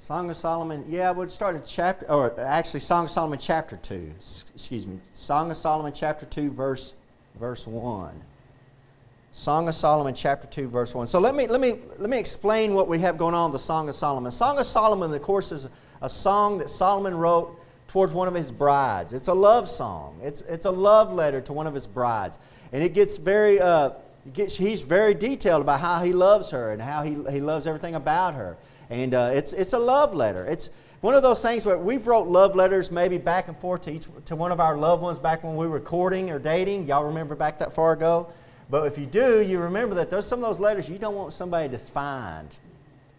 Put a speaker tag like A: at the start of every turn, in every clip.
A: Song of Solomon, yeah, we'll start at chapter, or actually Song of Solomon chapter 2. Excuse me. Song of Solomon chapter 2, verse, verse 1. Song of Solomon chapter 2, verse 1. So let me, let, me, let me explain what we have going on in the Song of Solomon. Song of Solomon, of course, is a song that Solomon wrote towards one of his brides. It's a love song, it's, it's a love letter to one of his brides. And it gets very, uh, gets, he's very detailed about how he loves her and how he, he loves everything about her. And uh, it's, it's a love letter. It's one of those things where we've wrote love letters maybe back and forth to, each, to one of our loved ones back when we were courting or dating. Y'all remember back that far ago? But if you do, you remember that there's some of those letters you don't want somebody to find.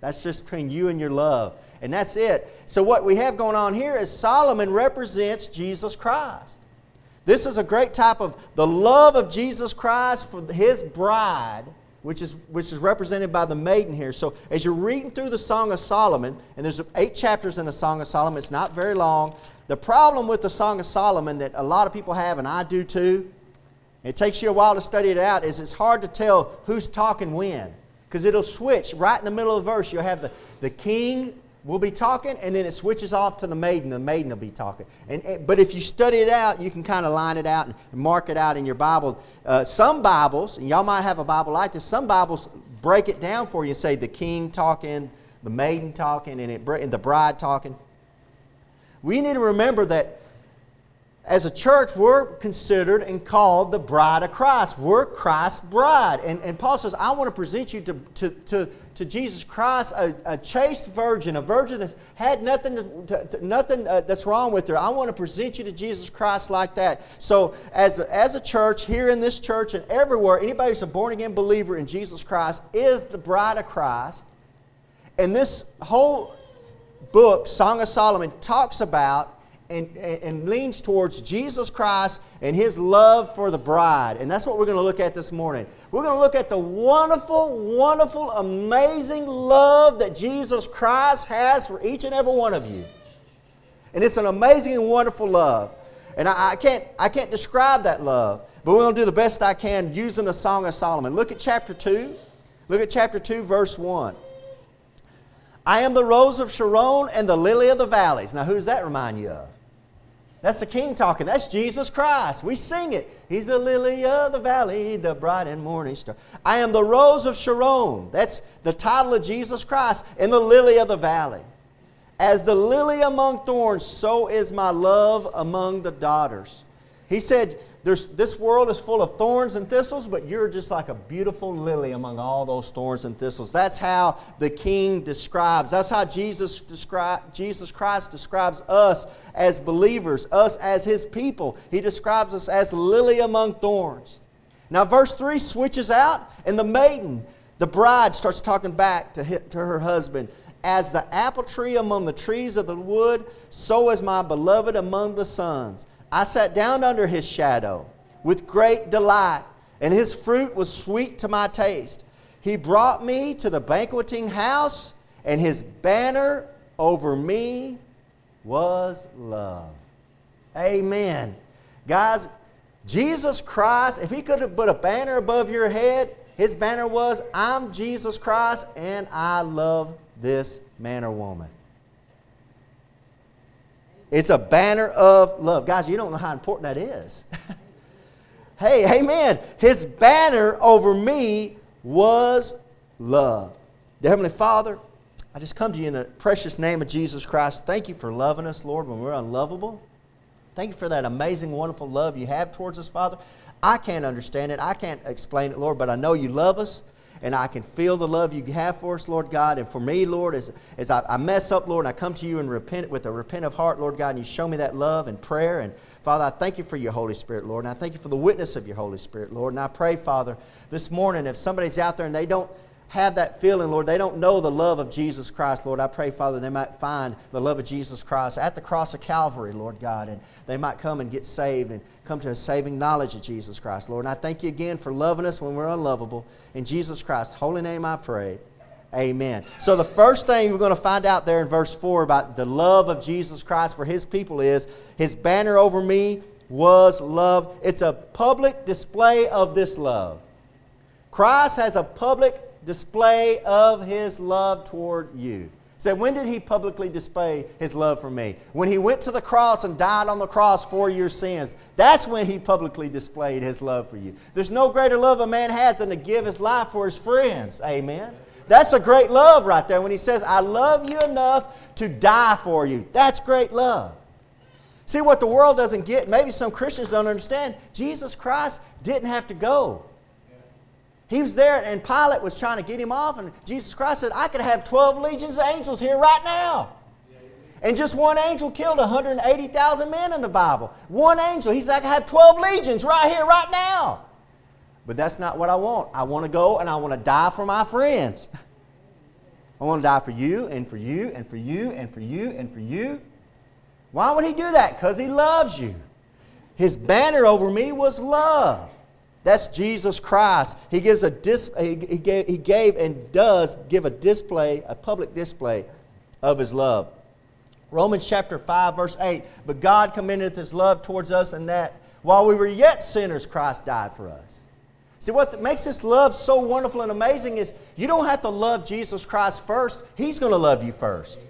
A: That's just between you and your love. And that's it. So, what we have going on here is Solomon represents Jesus Christ. This is a great type of the love of Jesus Christ for his bride which is, which is represented by the maiden here. So as you're reading through the Song of Solomon, and there's eight chapters in the Song of Solomon, it's not very long. The problem with the Song of Solomon that a lot of people have, and I do too, it takes you a while to study it out, is it's hard to tell who's talking when. Because it'll switch right in the middle of the verse. You'll have the, the king will be talking, and then it switches off to the maiden. The maiden will be talking. And, and but if you study it out, you can kind of line it out and mark it out in your Bible. Uh, some Bibles, and y'all might have a Bible like this. Some Bibles break it down for you say the king talking, the maiden talking, and, it, and the bride talking. We need to remember that as a church, we're considered and called the bride of Christ. We're Christ's bride. And, and Paul says, I want to present you to, to, to, to Jesus Christ, a, a chaste virgin, a virgin that's had nothing, to, to, nothing uh, that's wrong with her. I want to present you to Jesus Christ like that. So, as a, as a church, here in this church and everywhere, anybody who's a born again believer in Jesus Christ is the bride of Christ. And this whole book, Song of Solomon, talks about and, and, leans towards Jesus Christ and his love for the bride. And that's what we're going to look at this morning. We're going to look at the wonderful, wonderful, amazing love that Jesus Christ has for each and every one of you. And it's an amazing and wonderful love. And I, I can't, I can't describe that love, but we're going to do the best I can using the Song of Solomon. Look at chapter 2. Look at chapter 2, verse 1. I am the rose of Sharon and the lily of the valleys. Now, who does that remind you of? That's the king talking. That's Jesus Christ. We sing it. He's the lily of the valley, the bright and morning star. I am the rose of Sharon. That's the title of Jesus Christ, and the lily of the valley. As the lily among thorns, so is my love among the daughters. He said, this world is full of thorns and thistles, but you're just like a beautiful lily among all those thorns and thistles. That's how the King describes. That's how Jesus, descri- Jesus Christ describes us as believers, us as His people. He describes us as lily among thorns. Now, verse 3 switches out, and the maiden, the bride, starts talking back to, to her husband. As the apple tree among the trees of the wood, so is my beloved among the sons. I sat down under his shadow with great delight, and his fruit was sweet to my taste. He brought me to the banqueting house, and his banner over me was love. Amen. Guys, Jesus Christ, if he could have put a banner above your head, his banner was, I'm Jesus Christ and I love this man or woman. It's a banner of love. Guys, you don't know how important that is. hey, amen. His banner over me was love. Heavenly Father, I just come to you in the precious name of Jesus Christ. Thank you for loving us, Lord, when we're unlovable. Thank you for that amazing, wonderful love you have towards us, Father. I can't understand it. I can't explain it, Lord, but I know you love us and I can feel the love you have for us, Lord God. And for me, Lord, as, as I, I mess up, Lord, and I come to you and repent with a repentant heart, Lord God, and you show me that love and prayer. And Father, I thank you for your Holy Spirit, Lord. And I thank you for the witness of your Holy Spirit, Lord. And I pray, Father, this morning, if somebody's out there and they don't have that feeling, Lord. They don't know the love of Jesus Christ, Lord. I pray, Father, they might find the love of Jesus Christ at the cross of Calvary, Lord God, and they might come and get saved and come to a saving knowledge of Jesus Christ, Lord. And I thank you again for loving us when we're unlovable. In Jesus Christ's holy name I pray. Amen. So, the first thing we're going to find out there in verse 4 about the love of Jesus Christ for his people is his banner over me was love. It's a public display of this love. Christ has a public display of his love toward you. Said, when did he publicly display his love for me? When he went to the cross and died on the cross for your sins. That's when he publicly displayed his love for you. There's no greater love a man has than to give his life for his friends. Amen. That's a great love right there when he says, I love you enough to die for you. That's great love. See what the world doesn't get, maybe some Christians don't understand. Jesus Christ didn't have to go. He was there, and Pilate was trying to get him off, and Jesus Christ said, I could have 12 legions of angels here right now. And just one angel killed 180,000 men in the Bible. One angel. He said, I have 12 legions right here, right now. But that's not what I want. I want to go and I want to die for my friends. I want to die for you and for you and for you and for you and for you. Why would he do that? Because he loves you. His banner over me was love. That's Jesus Christ. He gives a dis, he, gave, he gave and does give a display, a public display of his love. Romans chapter 5, verse 8. But God commended his love towards us in that while we were yet sinners, Christ died for us. See, what makes this love so wonderful and amazing is you don't have to love Jesus Christ first, He's going to love you first.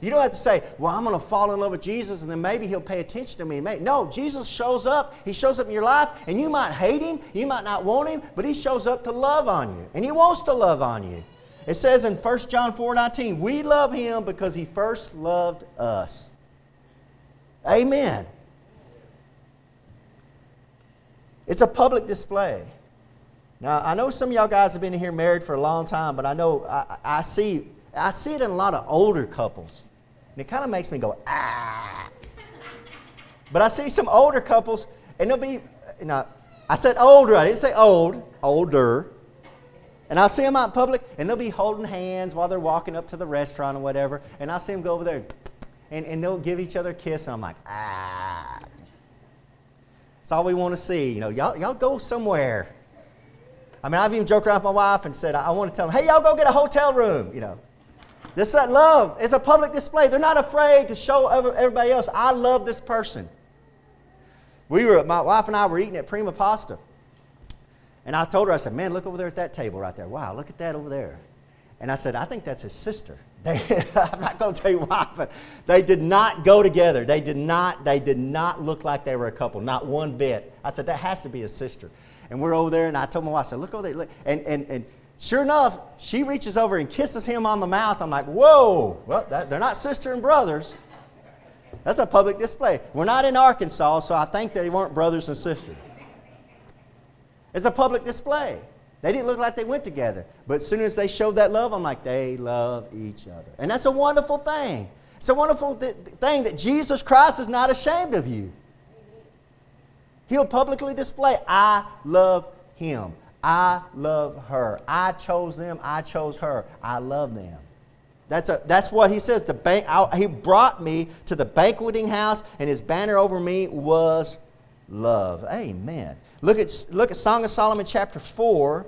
A: You don't have to say, well, I'm going to fall in love with Jesus and then maybe he'll pay attention to me. No, Jesus shows up. He shows up in your life and you might hate him, you might not want him, but he shows up to love on you. And he wants to love on you. It says in 1 John 4 19, we love him because he first loved us. Amen. It's a public display. Now, I know some of y'all guys have been here married for a long time, but I know I, I see, I see it in a lot of older couples. And it kind of makes me go, ah. But I see some older couples, and they'll be, you know, I said older, I didn't say old, older. And I'll see them out in public, and they'll be holding hands while they're walking up to the restaurant or whatever. And I'll see them go over there, and, and they'll give each other a kiss, and I'm like, ah. That's all we want to see. You know, y'all, y'all go somewhere. I mean, I've even joked around with my wife and said, I want to tell them, hey, y'all go get a hotel room, you know. This that love. It's a public display. They're not afraid to show everybody else, I love this person. We were, my wife and I were eating at Prima Pasta. And I told her, I said, man, look over there at that table right there. Wow, look at that over there. And I said, I think that's his sister. They, I'm not going to tell you why, but they did not go together. They did not, they did not look like they were a couple, not one bit. I said, that has to be his sister. And we're over there, and I told my wife, I said, look over there. Look. And, and, and Sure enough, she reaches over and kisses him on the mouth. I'm like, whoa, well, that, they're not sister and brothers. That's a public display. We're not in Arkansas, so I think they weren't brothers and sisters. It's a public display. They didn't look like they went together. But as soon as they showed that love, I'm like, they love each other. And that's a wonderful thing. It's a wonderful th- thing that Jesus Christ is not ashamed of you. He'll publicly display, I love him. I love her. I chose them. I chose her. I love them. That's, a, that's what he says. The bank, I, he brought me to the banqueting house, and his banner over me was love. Amen. Look at, look at Song of Solomon, chapter 4,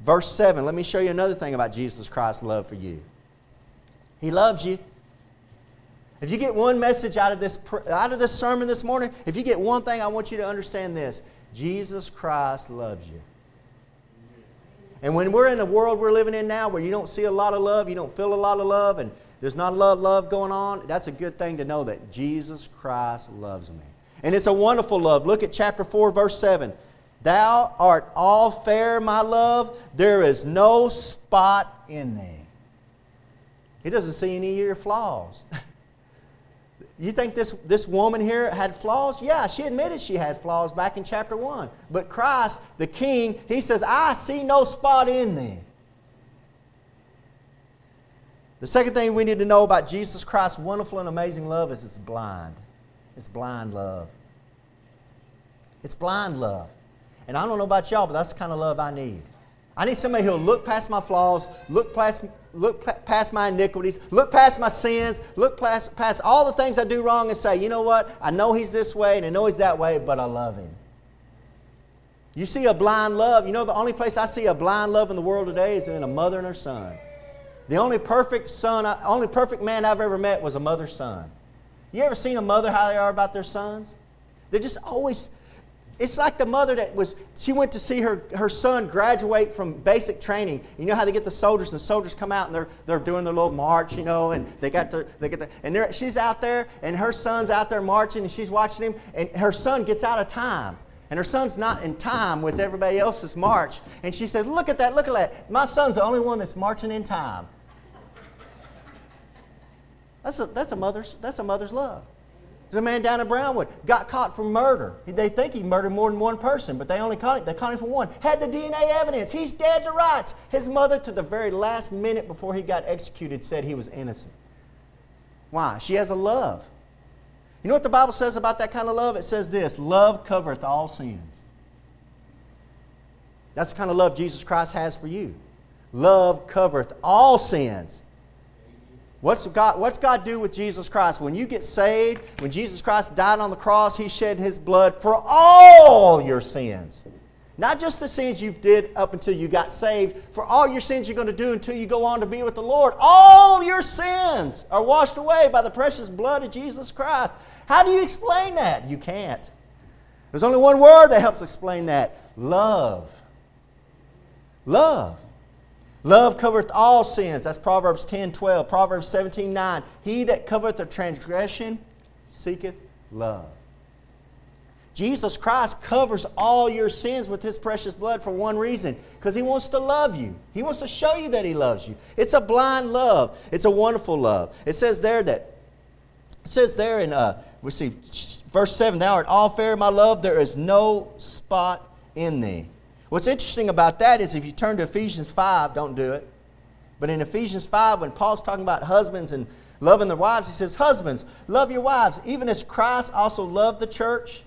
A: verse 7. Let me show you another thing about Jesus Christ's love for you. He loves you. If you get one message out of this, out of this sermon this morning, if you get one thing, I want you to understand this Jesus Christ loves you. And when we're in the world we're living in now where you don't see a lot of love, you don't feel a lot of love, and there's not a lot of love going on, that's a good thing to know that Jesus Christ loves me. And it's a wonderful love. Look at chapter 4, verse 7. Thou art all fair, my love. There is no spot in thee. He doesn't see any of your flaws. You think this, this woman here had flaws? Yeah, she admitted she had flaws back in chapter 1. But Christ, the King, he says, I see no spot in thee. The second thing we need to know about Jesus Christ's wonderful and amazing love is it's blind. It's blind love. It's blind love. And I don't know about y'all, but that's the kind of love I need. I need somebody who'll look past my flaws, look past, look past my iniquities, look past my sins, look past, past all the things I do wrong and say, you know what? I know he's this way and I know he's that way, but I love him. You see a blind love. You know, the only place I see a blind love in the world today is in a mother and her son. The only perfect son, only perfect man I've ever met was a mother's son. You ever seen a mother how they are about their sons? They're just always, it's like the mother that was she went to see her, her son graduate from basic training. You know how they get the soldiers and the soldiers come out and they're, they're doing their little march you know and they got their they get the, and she's out there and her son's out there marching and she's watching him and her son gets out of time. And her son's not in time with everybody else's march. And she says look at that look at that. My son's the only one that's marching in time. That's a, that's a mother's that's a mother's love there's a man down in Brownwood, got caught for murder. They think he murdered more than one person, but they only caught him. They caught him for one. Had the DNA evidence. He's dead to rights. His mother, to the very last minute before he got executed, said he was innocent. Why? She has a love. You know what the Bible says about that kind of love? It says this love covereth all sins. That's the kind of love Jesus Christ has for you. Love covereth all sins. What's God, what's God do with Jesus Christ? When you get saved, when Jesus Christ died on the cross, He shed His blood for all your sins. Not just the sins you've did up until you got saved, for all your sins you're going to do until you go on to be with the Lord. All your sins are washed away by the precious blood of Jesus Christ. How do you explain that? You can't. There's only one word that helps explain that love. Love. Love covereth all sins. That's Proverbs 10 12. Proverbs 17 9. He that covereth a transgression seeketh love. Jesus Christ covers all your sins with his precious blood for one reason because he wants to love you. He wants to show you that he loves you. It's a blind love, it's a wonderful love. It says there that, it says there in, uh, we see verse 7 Thou art all fair, my love, there is no spot in thee. What's interesting about that is if you turn to Ephesians 5, don't do it. But in Ephesians 5, when Paul's talking about husbands and loving their wives, he says, Husbands, love your wives, even as Christ also loved the church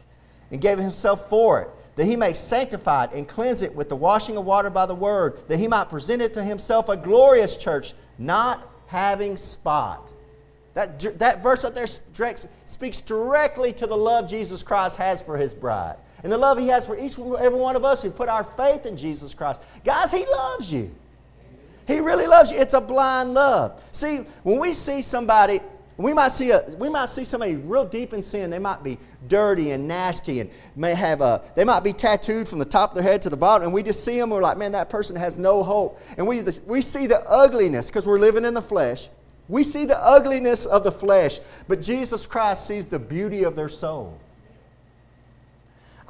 A: and gave himself for it, that he may sanctify it and cleanse it with the washing of water by the word, that he might present it to himself a glorious church, not having spot. That, that verse right there speaks directly to the love Jesus Christ has for his bride and the love He has for each and every one of us who put our faith in Jesus Christ. Guys, He loves you. He really loves you. It's a blind love. See, when we see somebody, we might see a, we might see somebody real deep in sin. They might be dirty and nasty, and may have a, they might be tattooed from the top of their head to the bottom. And we just see them, and we're like, man, that person has no hope. And we we see the ugliness because we're living in the flesh. We see the ugliness of the flesh, but Jesus Christ sees the beauty of their soul.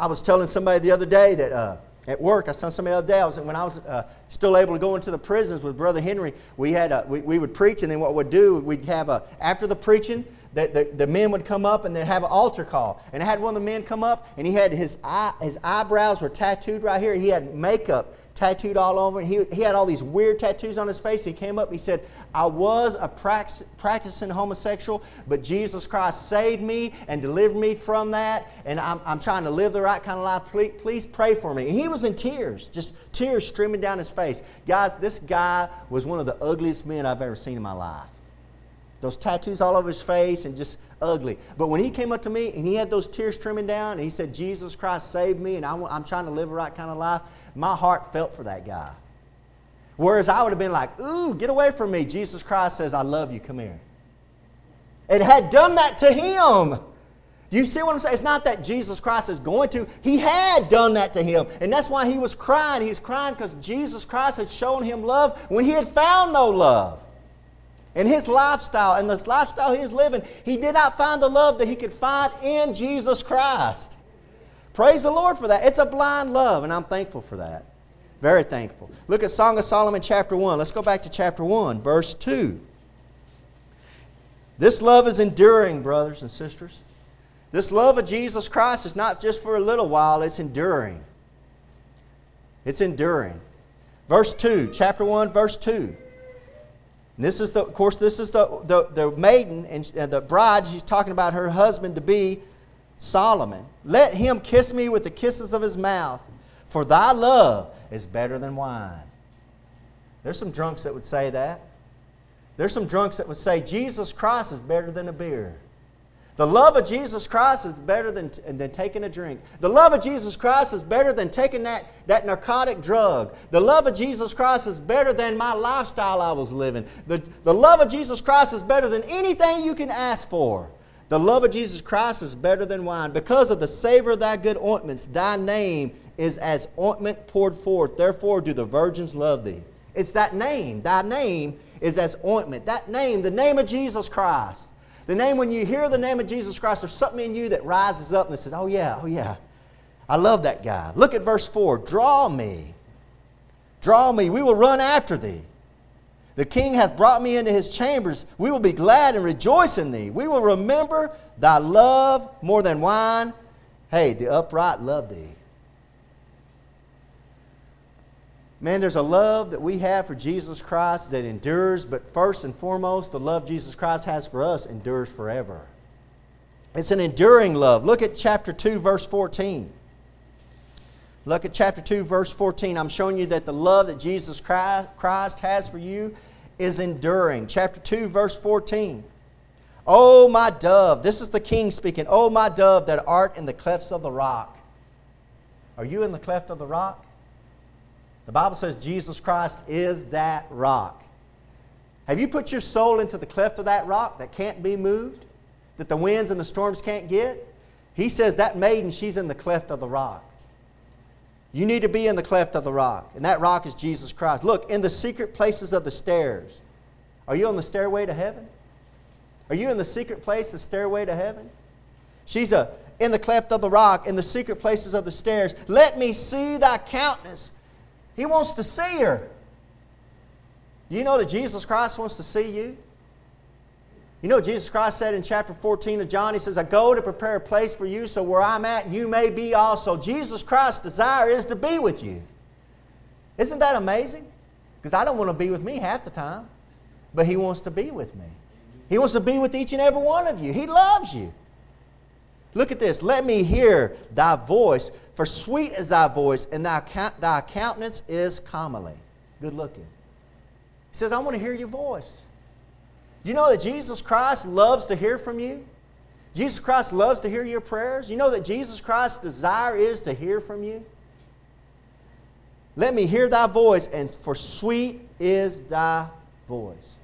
A: I was telling somebody the other day that uh, at work, I was telling somebody the other day, I was, when I was uh, still able to go into the prisons with Brother Henry, we, had a, we, we would preach, and then what we'd do, we'd have a, after the preaching, the, the, the, men would come up and they'd have an altar call. And I had one of the men come up, and he had his, eye, his eyebrows were tattooed right here. He had makeup tattooed all over. He, he had all these weird tattoos on his face. He came up he said, I was a practicing homosexual, but Jesus Christ saved me and delivered me from that, and I'm, I'm trying to live the right kind of life. Please, please pray for me. And he was in tears, just tears streaming down his face. Guys, this guy was one of the ugliest men I've ever seen in my life those tattoos all over his face and just ugly. But when he came up to me and he had those tears trimming down and he said, Jesus Christ saved me and I'm, I'm trying to live a right kind of life, my heart felt for that guy. Whereas I would have been like, ooh, get away from me. Jesus Christ says, I love you, come here. It had done that to him. Do you see what I'm saying? It's not that Jesus Christ is going to. He had done that to him. And that's why he was crying. He's crying because Jesus Christ had shown him love when he had found no love. In his lifestyle and this lifestyle he is living, he did not find the love that he could find in Jesus Christ. Praise the Lord for that. It's a blind love, and I'm thankful for that. Very thankful. Look at Song of Solomon, chapter 1. Let's go back to chapter 1, verse 2. This love is enduring, brothers and sisters. This love of Jesus Christ is not just for a little while, it's enduring. It's enduring. Verse 2, chapter 1, verse 2. And this is the, of course, this is the, the, the maiden and uh, the bride. She's talking about her husband to be Solomon. Let him kiss me with the kisses of his mouth, for thy love is better than wine. There's some drunks that would say that. There's some drunks that would say Jesus Christ is better than a beer. The love of Jesus Christ is better than, than taking a drink. The love of Jesus Christ is better than taking that, that narcotic drug. The love of Jesus Christ is better than my lifestyle I was living. The, the love of Jesus Christ is better than anything you can ask for. The love of Jesus Christ is better than wine. Because of the savor of thy good ointments, thy name is as ointment poured forth. Therefore do the virgins love thee. It's that name. Thy name is as ointment. That name, the name of Jesus Christ. The name, when you hear the name of Jesus Christ, there's something in you that rises up and says, Oh, yeah, oh, yeah. I love that guy. Look at verse 4. Draw me. Draw me. We will run after thee. The king hath brought me into his chambers. We will be glad and rejoice in thee. We will remember thy love more than wine. Hey, the upright love thee. Man, there's a love that we have for Jesus Christ that endures, but first and foremost, the love Jesus Christ has for us endures forever. It's an enduring love. Look at chapter 2, verse 14. Look at chapter 2, verse 14. I'm showing you that the love that Jesus Christ has for you is enduring. Chapter 2, verse 14. Oh, my dove. This is the king speaking. Oh, my dove that art in the clefts of the rock. Are you in the cleft of the rock? The Bible says Jesus Christ is that rock. Have you put your soul into the cleft of that rock that can't be moved? That the winds and the storms can't get? He says that maiden, she's in the cleft of the rock. You need to be in the cleft of the rock, and that rock is Jesus Christ. Look, in the secret places of the stairs. Are you on the stairway to heaven? Are you in the secret place, of the stairway to heaven? She's a, in the cleft of the rock, in the secret places of the stairs. Let me see thy countenance. He wants to see her. Do you know that Jesus Christ wants to see you? You know, Jesus Christ said in chapter 14 of John, He says, I go to prepare a place for you, so where I'm at, you may be also. Jesus Christ's desire is to be with you. Isn't that amazing? Because I don't want to be with me half the time, but He wants to be with me. He wants to be with each and every one of you. He loves you. Look at this. Let me hear thy voice, for sweet is thy voice, and thy, thy countenance is comely. Good looking. He says, I want to hear your voice. Do you know that Jesus Christ loves to hear from you? Jesus Christ loves to hear your prayers. You know that Jesus Christ's desire is to hear from you? Let me hear thy voice, and for sweet is thy voice.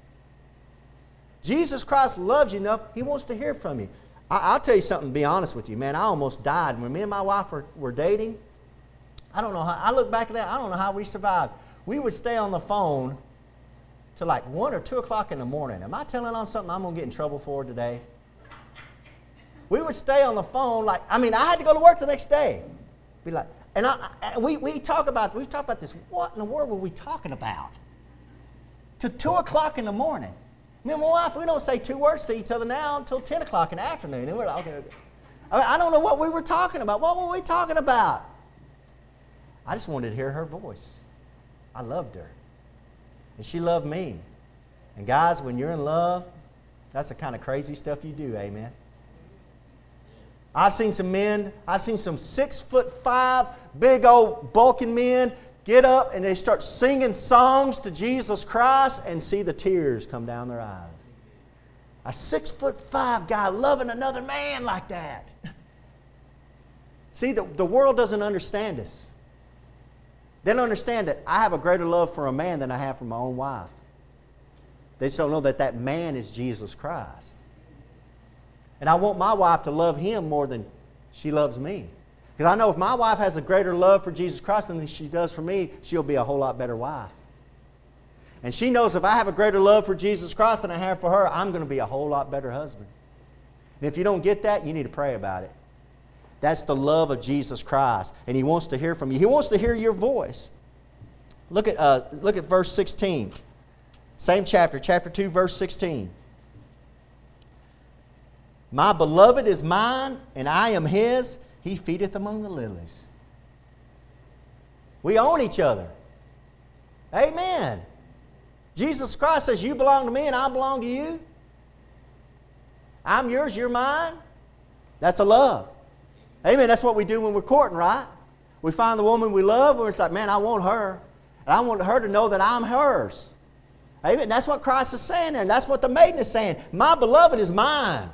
A: Jesus Christ loves you enough, he wants to hear from you. I, will tell you something, be honest with you, man. I almost died. When me and my wife were, were dating, I don't know how, I look back at that, I don't know how we survived. We would stay on the phone to like 1 or 2 o'clock in the morning. Am I telling on something I'm going to get in trouble for today? We would stay on the phone like, I mean, I had to go to work the next day. Be like, and I, I, we, we talk about, we've talked about this. What in the world were we talking about? To 2 o'clock in the morning. Me and my wife, we don't say two words to each other now until 10 o'clock in the afternoon. And we're like, okay. I, mean, I don't know what we were talking about. What were we talking about? I just wanted to hear her voice. I loved her. And she loved me. And guys, when you're in love, that's the kind of crazy stuff you do, amen. I've seen some men, I've seen some six foot five, big old bulking men get up and they start singing songs to Jesus Christ and see the tears come down their eyes. A six foot five guy loving another man like that. See, the, the world doesn't understand us. They don't understand that I have a greater love for a man than I have for my own wife. They just don't know that that man is Jesus Christ. And I want my wife to love him more than she loves me. Because I know if my wife has a greater love for Jesus Christ than she does for me, she'll be a whole lot better wife. And she knows if I have a greater love for Jesus Christ than I have for her, I'm going to be a whole lot better husband. And if you don't get that, you need to pray about it. That's the love of Jesus Christ. And He wants to hear from you, He wants to hear your voice. Look at, uh, look at verse 16. Same chapter, chapter 2, verse 16. My beloved is mine, and I am his. He feedeth among the lilies. We own each other. Amen. Jesus Christ says, You belong to me, and I belong to you. I'm yours, you're mine. That's a love. Amen. That's what we do when we're courting, right? We find the woman we love, and it's like, man, I want her. And I want her to know that I'm hers. Amen. That's what Christ is saying there. And that's what the maiden is saying. My beloved is mine.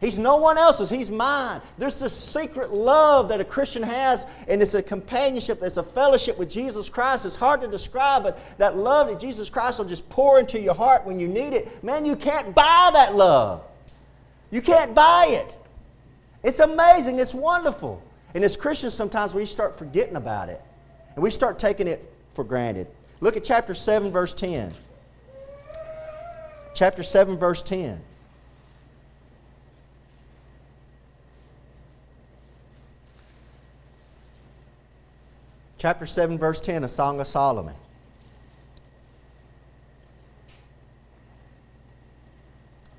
A: He's no one else's. He's mine. There's this secret love that a Christian has, and it's a companionship, it's a fellowship with Jesus Christ. It's hard to describe, but that love that Jesus Christ will just pour into your heart when you need it. Man, you can't buy that love. You can't buy it. It's amazing. It's wonderful. And as Christians, sometimes we start forgetting about it and we start taking it for granted. Look at chapter 7, verse 10. Chapter 7, verse 10. Chapter 7, verse 10, a Song of Solomon.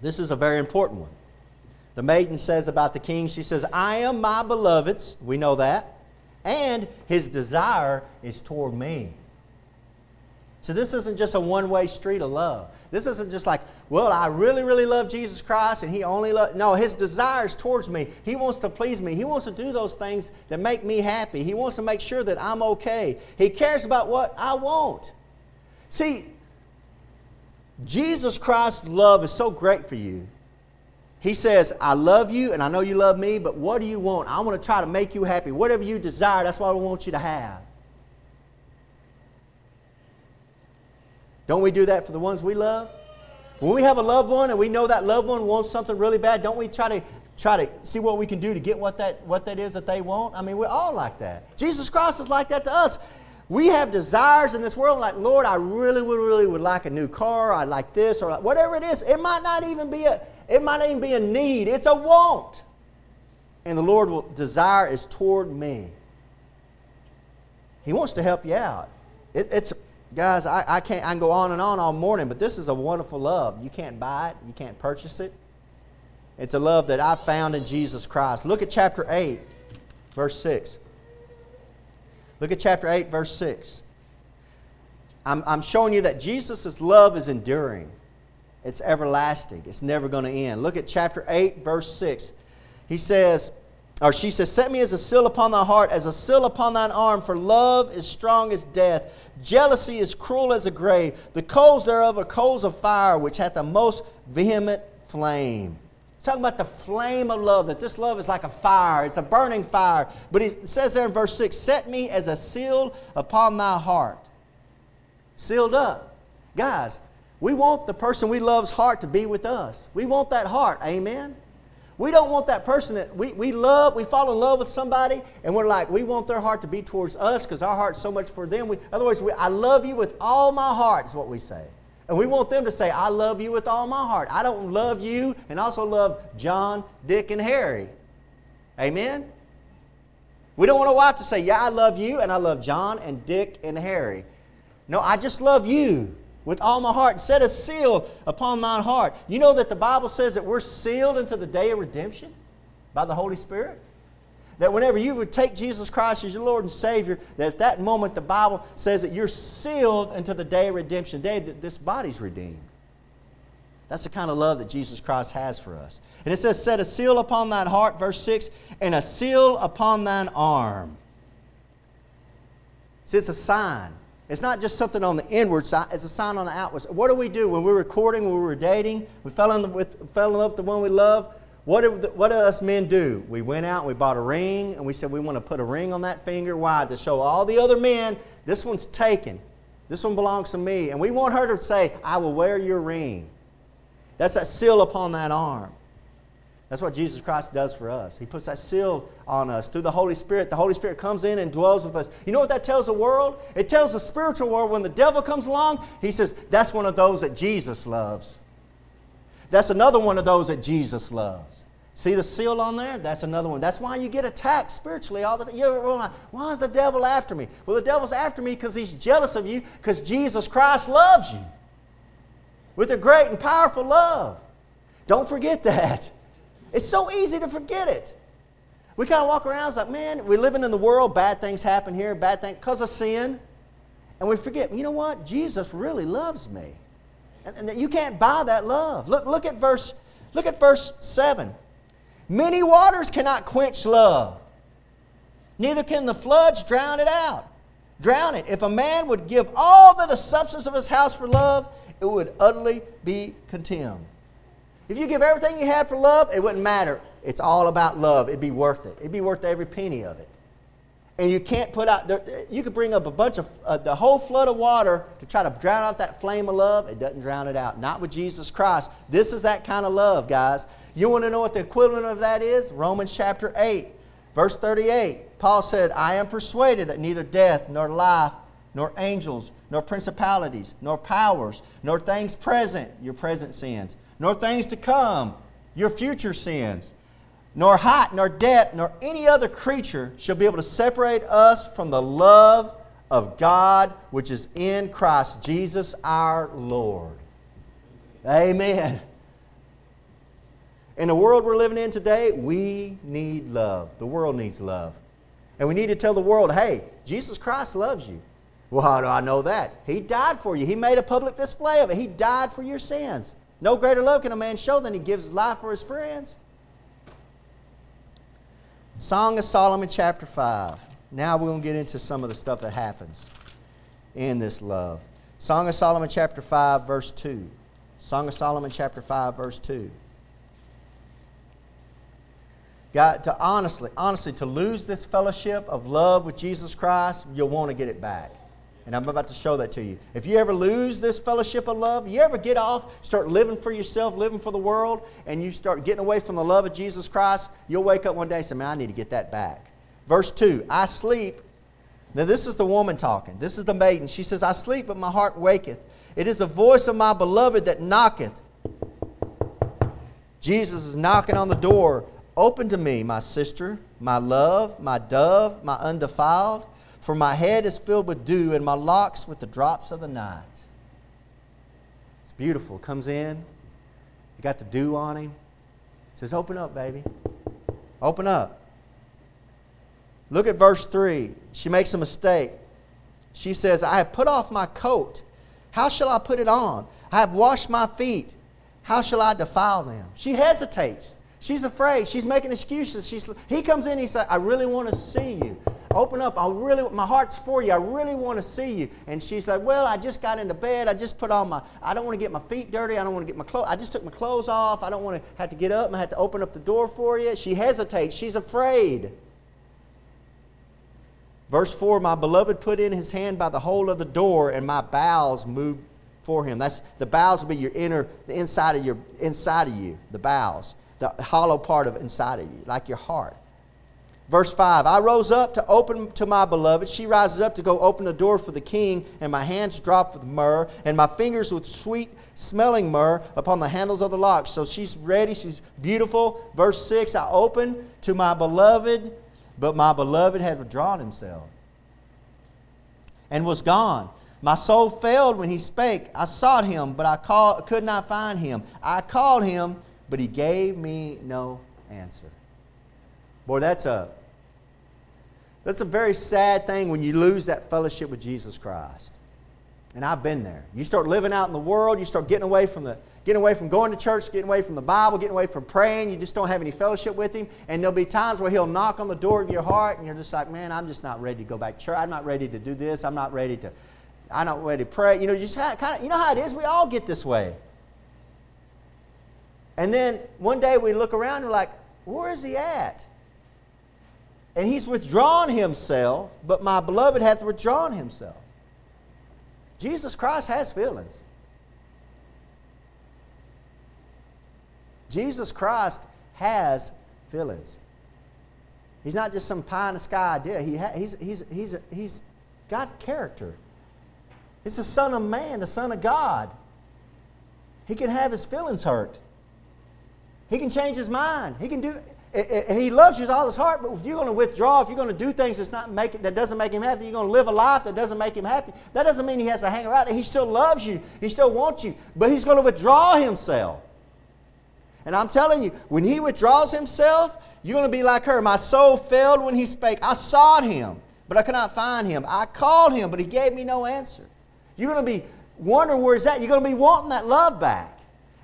A: This is a very important one. The maiden says about the king, she says, I am my beloved's, we know that, and his desire is toward me. So this isn't just a one way street of love. This isn't just like, well, I really, really love Jesus Christ and he only loves. No, his desires towards me. He wants to please me. He wants to do those things that make me happy. He wants to make sure that I'm okay. He cares about what I want. See, Jesus Christ's love is so great for you. He says, I love you and I know you love me, but what do you want? I want to try to make you happy. Whatever you desire, that's what I want you to have. Don't we do that for the ones we love? When we have a loved one and we know that loved one wants something really bad, don't we try to try to see what we can do to get what that what that is that they want? I mean, we're all like that. Jesus Christ is like that to us. We have desires in this world like, Lord, I really would really would like a new car. I like this or whatever it is. It might not even be a it might even be a need. It's a want. And the Lord will desire is toward me. He wants to help you out. It, it's Guys, I, I, can't, I can go on and on all morning, but this is a wonderful love. You can't buy it, you can't purchase it. It's a love that I found in Jesus Christ. Look at chapter 8, verse 6. Look at chapter 8, verse 6. I'm, I'm showing you that Jesus' love is enduring, it's everlasting, it's never going to end. Look at chapter 8, verse 6. He says, or she says, Set me as a seal upon thy heart, as a seal upon thine arm, for love is strong as death. Jealousy is cruel as a grave. The coals thereof are coals of fire, which hath a most vehement flame. He's talking about the flame of love, that this love is like a fire, it's a burning fire. But he says there in verse 6 Set me as a seal upon thy heart. Sealed up. Guys, we want the person we love's heart to be with us. We want that heart. Amen? We don't want that person that we, we love, we fall in love with somebody, and we're like, we want their heart to be towards us because our heart's so much for them. We, otherwise, we, I love you with all my heart, is what we say. And we want them to say, I love you with all my heart. I don't love you and also love John, Dick, and Harry. Amen? We don't want a wife to say, Yeah, I love you and I love John and Dick and Harry. No, I just love you with all my heart. Set a seal upon mine heart. You know that the Bible says that we're sealed into the day of redemption by the Holy Spirit? That whenever you would take Jesus Christ as your Lord and Savior, that at that moment the Bible says that you're sealed into the day of redemption, day that this body's redeemed. That's the kind of love that Jesus Christ has for us. And it says, Set a seal upon thine heart, verse 6, and a seal upon thine arm. See, it's a sign. It's not just something on the inward side, it's a sign on the outward side. What do we do when we're recording, when we were dating, we fell in, with, fell in love with the one we love? What do, what do us men do? We went out and we bought a ring and we said we want to put a ring on that finger. Why? To show all the other men, this one's taken. This one belongs to me. And we want her to say, I will wear your ring. That's that seal upon that arm. That's what Jesus Christ does for us. He puts that seal on us through the Holy Spirit. The Holy Spirit comes in and dwells with us. You know what that tells the world? It tells the spiritual world when the devil comes along, he says, That's one of those that Jesus loves. That's another one of those that Jesus loves. See the seal on there? That's another one. That's why you get attacked spiritually all the time. You're like, why is the devil after me? Well, the devil's after me because he's jealous of you because Jesus Christ loves you with a great and powerful love. Don't forget that. It's so easy to forget it. We kind of walk around, it's like, man, we're living in the world, bad things happen here, bad things because of sin. And we forget, you know what? Jesus really loves me. And, and you can't buy that love. Look, look at verse, look at verse 7. Many waters cannot quench love. Neither can the floods drown it out. Drown it. If a man would give all that the substance of his house for love, it would utterly be contemned. If you give everything you have for love, it wouldn't matter. It's all about love. It'd be worth it. It'd be worth every penny of it. and you can't put out, you could bring up a bunch of, uh, the whole flood of water to try to drown out that flame of love. It doesn't drown it out. Not with Jesus Christ. This is that kind of love, guys. You want to know what the equivalent of that is? Romans chapter 8, verse 38. Paul said, I am persuaded that neither death nor life, nor angels, nor principalities, nor powers, nor things present, your present sins, nor things to come, your future sins nor height, nor depth, nor any other creature shall be able to separate us from the love of God which is in Christ Jesus our Lord. Amen. In the world we're living in today, we need love. The world needs love. And we need to tell the world, hey, Jesus Christ loves you. Well, how do I know that? He died for you. He made a public display of it. He died for your sins. No greater love can a man show than he gives his life for his friends. Song of Solomon, chapter 5. Now we're going to get into some of the stuff that happens in this love. Song of Solomon, chapter 5, verse 2. Song of Solomon, chapter 5, verse 2. God, to honestly, honestly, to lose this fellowship of love with Jesus Christ, you'll want to get it back. And I'm about to show that to you. If you ever lose this fellowship of love, you ever get off, start living for yourself, living for the world, and you start getting away from the love of Jesus Christ, you'll wake up one day and say, Man, I need to get that back. Verse 2 I sleep. Now, this is the woman talking. This is the maiden. She says, I sleep, but my heart waketh. It is the voice of my beloved that knocketh. Jesus is knocking on the door. Open to me, my sister, my love, my dove, my undefiled. For my head is filled with dew, and my locks with the drops of the night. It's beautiful. Comes in, you got the dew on him. says, Open up, baby. Open up. Look at verse 3. She makes a mistake. She says, I have put off my coat. How shall I put it on? I have washed my feet. How shall I defile them? She hesitates. She's afraid. She's making excuses. She's, he comes in, he says, I really want to see you. Open up. I really, my heart's for you. I really want to see you. And she said, Well, I just got into bed. I just put on my, I don't want to get my feet dirty. I don't want to get my clothes. I just took my clothes off. I don't want to have to get up. And I have to open up the door for you. She hesitates. She's afraid. Verse 4 My beloved put in his hand by the hole of the door, and my bowels moved for him. That's the bowels will be your inner, the inside of your inside of you, the bowels, the hollow part of inside of you, like your heart. Verse 5 I rose up to open to my beloved. She rises up to go open the door for the king, and my hands drop with myrrh, and my fingers with sweet smelling myrrh upon the handles of the locks. So she's ready, she's beautiful. Verse 6 I open to my beloved, but my beloved had withdrawn himself and was gone. My soul failed when he spake. I sought him, but I call, could not find him. I called him, but he gave me no answer. Boy, that's a that's a very sad thing when you lose that fellowship with Jesus Christ. And I've been there. You start living out in the world, you start getting away from the getting away from going to church, getting away from the Bible, getting away from praying, you just don't have any fellowship with him. And there'll be times where he'll knock on the door of your heart and you're just like, man, I'm just not ready to go back to church. I'm not ready to do this. I'm not ready to I'm not ready to pray. You know, you just kind of you know how it is, we all get this way. And then one day we look around and we're like, where is he at? And he's withdrawn himself, but my beloved hath withdrawn himself. Jesus Christ has feelings. Jesus Christ has feelings. He's not just some pie in the sky idea. He ha- he's, he's, he's, he's got character. He's the Son of Man, the Son of God. He can have his feelings hurt. He can change his mind. He can do he loves you with all his heart, but if you're going to withdraw, if you're going to do things that's not make, that doesn't make him happy, you're going to live a life that doesn't make him happy, that doesn't mean he has to hang around. He still loves you. He still wants you. But he's going to withdraw himself. And I'm telling you, when he withdraws himself, you're going to be like her. My soul failed when he spake. I sought him, but I could not find him. I called him, but he gave me no answer. You're going to be wondering where he's at. You're going to be wanting that love back.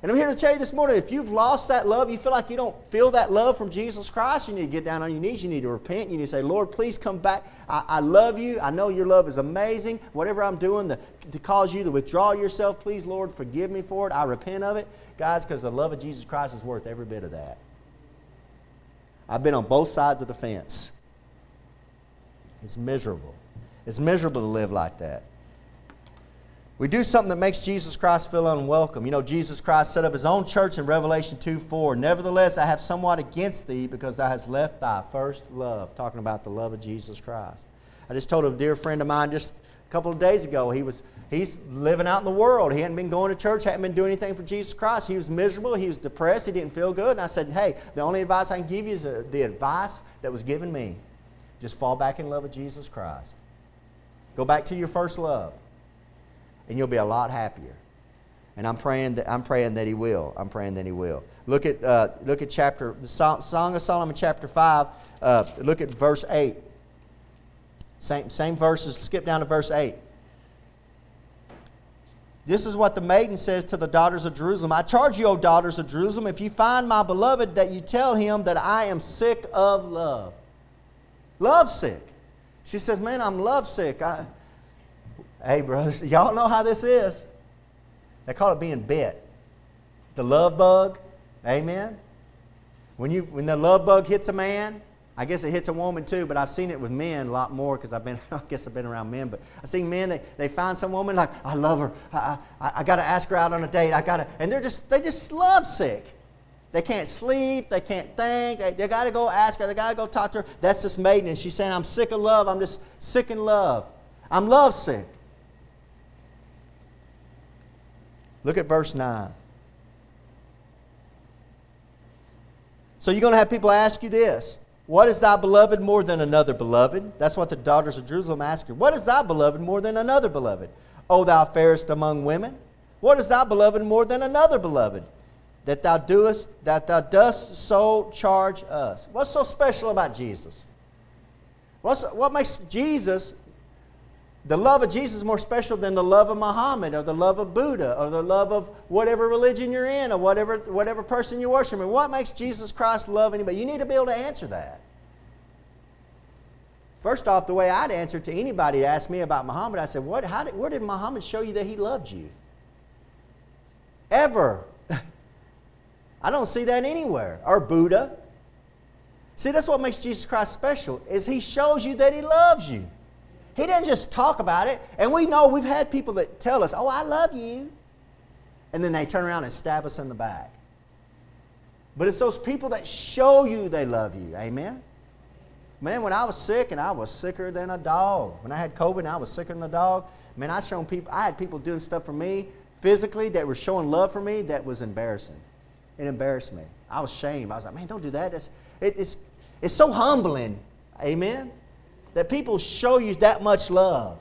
A: And I'm here to tell you this morning if you've lost that love, you feel like you don't feel that love from Jesus Christ, you need to get down on your knees. You need to repent. You need to say, Lord, please come back. I, I love you. I know your love is amazing. Whatever I'm doing to, to cause you to withdraw yourself, please, Lord, forgive me for it. I repent of it. Guys, because the love of Jesus Christ is worth every bit of that. I've been on both sides of the fence. It's miserable. It's miserable to live like that. We do something that makes Jesus Christ feel unwelcome. You know, Jesus Christ set up his own church in Revelation 2 4. Nevertheless, I have somewhat against thee because thou hast left thy first love. Talking about the love of Jesus Christ. I just told a dear friend of mine just a couple of days ago, he was he's living out in the world. He hadn't been going to church, hadn't been doing anything for Jesus Christ. He was miserable, he was depressed, he didn't feel good. And I said, Hey, the only advice I can give you is uh, the advice that was given me. Just fall back in love with Jesus Christ. Go back to your first love and you'll be a lot happier. And I'm praying that I'm praying that he will. I'm praying that he will. Look at uh, look at chapter the Song of Solomon chapter five. Uh, look at verse eight. Same same verses. Skip down to verse eight. This is what the maiden says to the daughters of Jerusalem. I charge you, O daughters of Jerusalem, if you find my beloved, that you tell him that I am sick of love. Love sick. She says, Man, I'm love sick. I, Hey, brothers, y'all know how this is. They call it being bit. The love bug, amen. When you when the love bug hits a man, I guess it hits a woman too, but I've seen it with men a lot more because I've been, I guess I've been around men. But I've seen men they, they find some woman like I love her, I, I, I got to ask her out on a date, I got to, and they're just they just love sick. They can't sleep, they can't think, they, they got to go ask her, they got to go talk to her. That's this maiden, and she's saying I'm sick of love, I'm just sick in love, I'm love sick. Look at verse 9. So you're going to have people ask you this What is thy beloved more than another beloved? That's what the daughters of Jerusalem ask you. What is thy beloved more than another beloved? O thou fairest among women? What is thy beloved more than another beloved? That thou doest, that thou dost so charge us. What's so special about Jesus? What's, what makes Jesus the love of Jesus is more special than the love of Muhammad or the love of Buddha or the love of whatever religion you're in or whatever, whatever person you're worshiping. What makes Jesus Christ love anybody? You need to be able to answer that. First off, the way I'd answer to anybody who asked me about Muhammad, I said, what, how did, Where did Muhammad show you that he loved you? Ever. I don't see that anywhere. Or Buddha. See, that's what makes Jesus Christ special, is he shows you that he loves you. He doesn't just talk about it. And we know we've had people that tell us, oh, I love you. And then they turn around and stab us in the back. But it's those people that show you they love you. Amen? Man, when I was sick and I was sicker than a dog, when I had COVID and I was sicker than a dog, man, I shown people, I had people doing stuff for me physically that were showing love for me that was embarrassing. It embarrassed me. I was ashamed. I was like, man, don't do that. It's, it, it's, it's so humbling. Amen? That people show you that much love.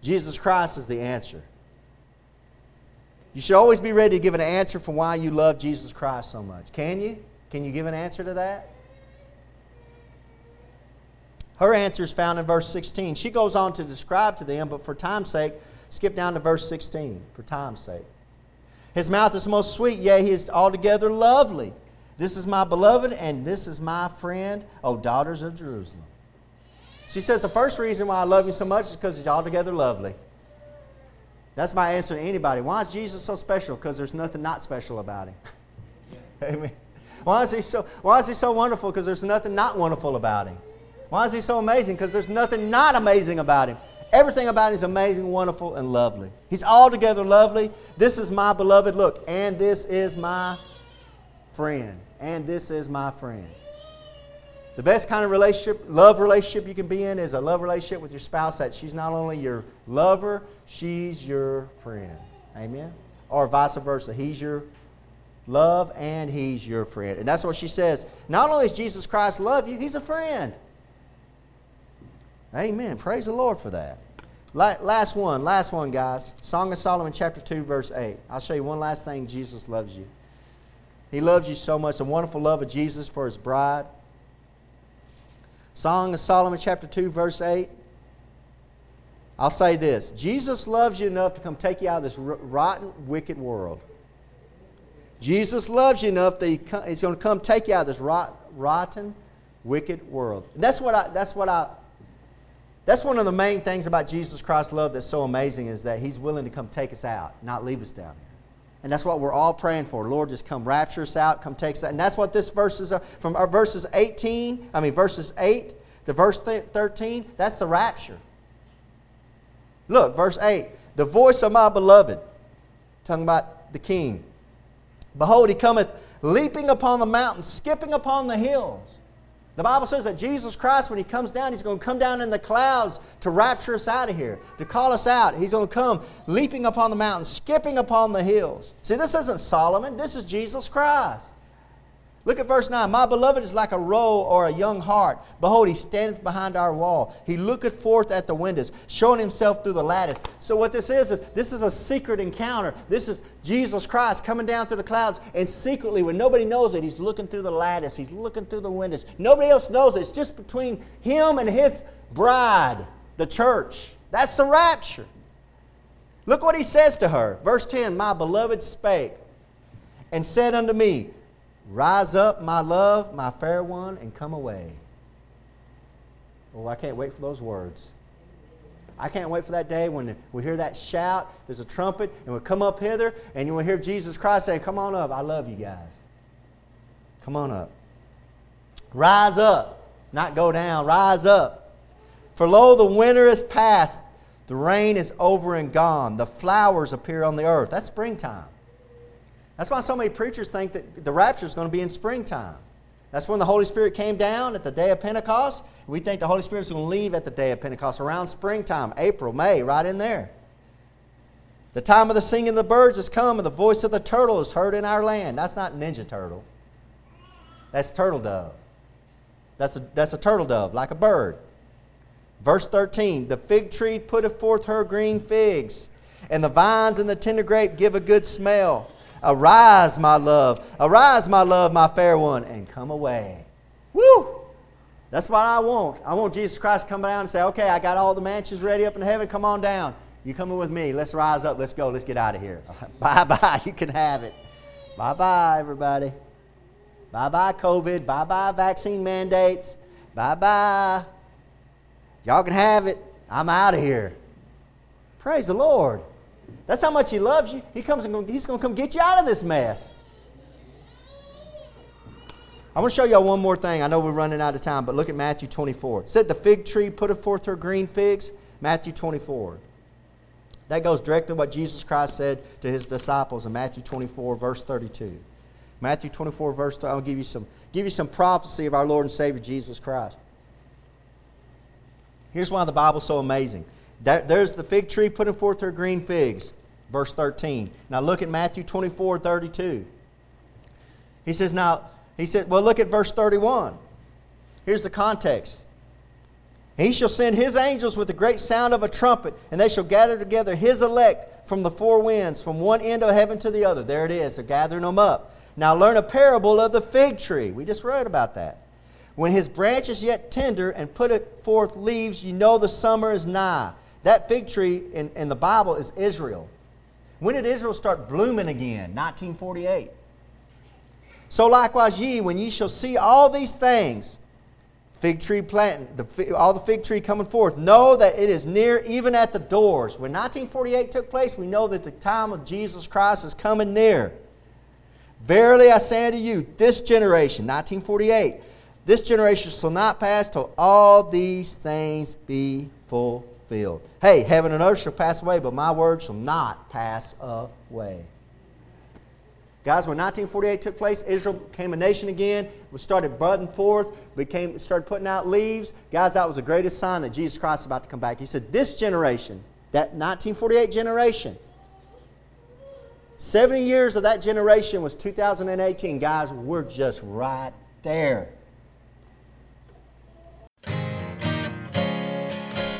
A: Jesus Christ is the answer. You should always be ready to give an answer for why you love Jesus Christ so much. Can you? Can you give an answer to that? Her answer is found in verse 16. She goes on to describe to them, but for time's sake, skip down to verse 16, for time's sake. His mouth is most sweet, yea, he is altogether lovely. This is my beloved, and this is my friend, O daughters of Jerusalem. She says, The first reason why I love you so much is because he's altogether lovely. That's my answer to anybody. Why is Jesus so special? Because there's nothing not special about him. Amen. Why is he so why is he so wonderful? Because there's nothing not wonderful about him. Why is he so amazing? Because there's nothing not amazing about him. Everything about him is amazing, wonderful, and lovely. He's altogether lovely. This is my beloved. Look, and this is my friend. And this is my friend. The best kind of relationship, love relationship you can be in is a love relationship with your spouse that she's not only your lover, she's your friend. Amen? Or vice versa. He's your love and he's your friend. And that's what she says. Not only does Jesus Christ love you, he's a friend. Amen. Praise the Lord for that. Last one, last one, guys. Song of Solomon, chapter 2, verse 8. I'll show you one last thing Jesus loves you. He loves you so much. The wonderful love of Jesus for his bride. Song of Solomon, chapter 2, verse 8. I'll say this Jesus loves you enough to come take you out of this rotten, wicked world. Jesus loves you enough that he He's going to come take you out of this rot, rotten, wicked world. And that's what I, that's what I, that's one of the main things about Jesus Christ's love that's so amazing is that He's willing to come take us out, not leave us down here. And that's what we're all praying for. Lord, just come rapture us out, come take us out. And that's what this verse is uh, from our verses 18, I mean, verses 8 The verse 13, that's the rapture. Look, verse 8 the voice of my beloved, talking about the king. Behold, he cometh leaping upon the mountains, skipping upon the hills. The Bible says that Jesus Christ, when He comes down, He's going to come down in the clouds to rapture us out of here, to call us out. He's going to come leaping upon the mountains, skipping upon the hills. See, this isn't Solomon, this is Jesus Christ. Look at verse 9. My beloved is like a roe or a young hart. Behold, he standeth behind our wall. He looketh forth at the windows, showing himself through the lattice. So, what this is, is this is a secret encounter. This is Jesus Christ coming down through the clouds, and secretly, when nobody knows it, he's looking through the lattice. He's looking through the windows. Nobody else knows it. It's just between him and his bride, the church. That's the rapture. Look what he says to her. Verse 10 My beloved spake and said unto me, Rise up, my love, my fair one, and come away. Oh, I can't wait for those words. I can't wait for that day when we hear that shout, there's a trumpet, and we come up hither, and you will hear Jesus Christ saying, Come on up, I love you guys. Come on up. Rise up, not go down, rise up. For lo, the winter is past, the rain is over and gone, the flowers appear on the earth. That's springtime. That's why so many preachers think that the rapture is going to be in springtime. That's when the Holy Spirit came down at the day of Pentecost. We think the Holy Spirit is going to leave at the day of Pentecost around springtime, April, May, right in there. The time of the singing of the birds has come, and the voice of the turtle is heard in our land. That's not Ninja Turtle. That's turtle dove. That's a, that's a turtle dove, like a bird. Verse 13 The fig tree putteth forth her green figs, and the vines and the tender grape give a good smell. Arise, my love. Arise, my love, my fair one, and come away. Woo! That's what I want. I want Jesus Christ to come down and say, okay, I got all the mansions ready up in heaven. Come on down. You coming with me. Let's rise up. Let's go. Let's get out of here. bye bye. You can have it. Bye bye, everybody. Bye bye, COVID. Bye bye, vaccine mandates. Bye bye. Y'all can have it. I'm out of here. Praise the Lord. That's how much He loves you. He comes and He's going to come get you out of this mess. I want to show y'all one more thing. I know we're running out of time, but look at Matthew 24. It said the fig tree putteth forth her green figs. Matthew 24. That goes directly what Jesus Christ said to his disciples in Matthew 24, verse 32. Matthew 24, verse 30. I'll give you some, give you some prophecy of our Lord and Savior Jesus Christ. Here's why the Bible's so amazing. There's the fig tree putting forth her green figs, verse 13. Now look at Matthew 24, 32. He says, now, he said, well, look at verse 31. Here's the context. He shall send his angels with the great sound of a trumpet, and they shall gather together his elect from the four winds, from one end of heaven to the other. There it is. They're gathering them up. Now learn a parable of the fig tree. We just read about that. When his branch is yet tender and putteth forth leaves, you know the summer is nigh. That fig tree in, in the Bible is Israel. When did Israel start blooming again? 1948. So likewise ye, when ye shall see all these things, fig tree planting, the, all the fig tree coming forth, know that it is near, even at the doors. When 1948 took place, we know that the time of Jesus Christ is coming near. Verily I say unto you, this generation, 1948, this generation shall not pass till all these things be fulfilled fulfilled. Hey, heaven and earth shall pass away, but my word shall not pass away. Guys, when 1948 took place, Israel became a nation again. We started budding forth, became, started putting out leaves. Guys, that was the greatest sign that Jesus Christ is about to come back. He said, This generation, that 1948 generation, 70 years of that generation was 2018. Guys, we're just right there.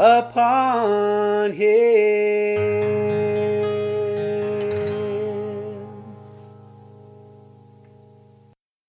B: upon him.